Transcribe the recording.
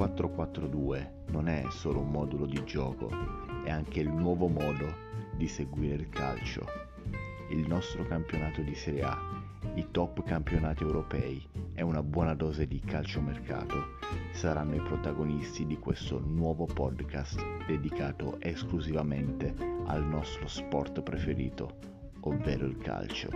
442 non è solo un modulo di gioco, è anche il nuovo modo di seguire il calcio. Il nostro campionato di Serie A, i top campionati europei e una buona dose di calciomercato saranno i protagonisti di questo nuovo podcast dedicato esclusivamente al nostro sport preferito, ovvero il calcio.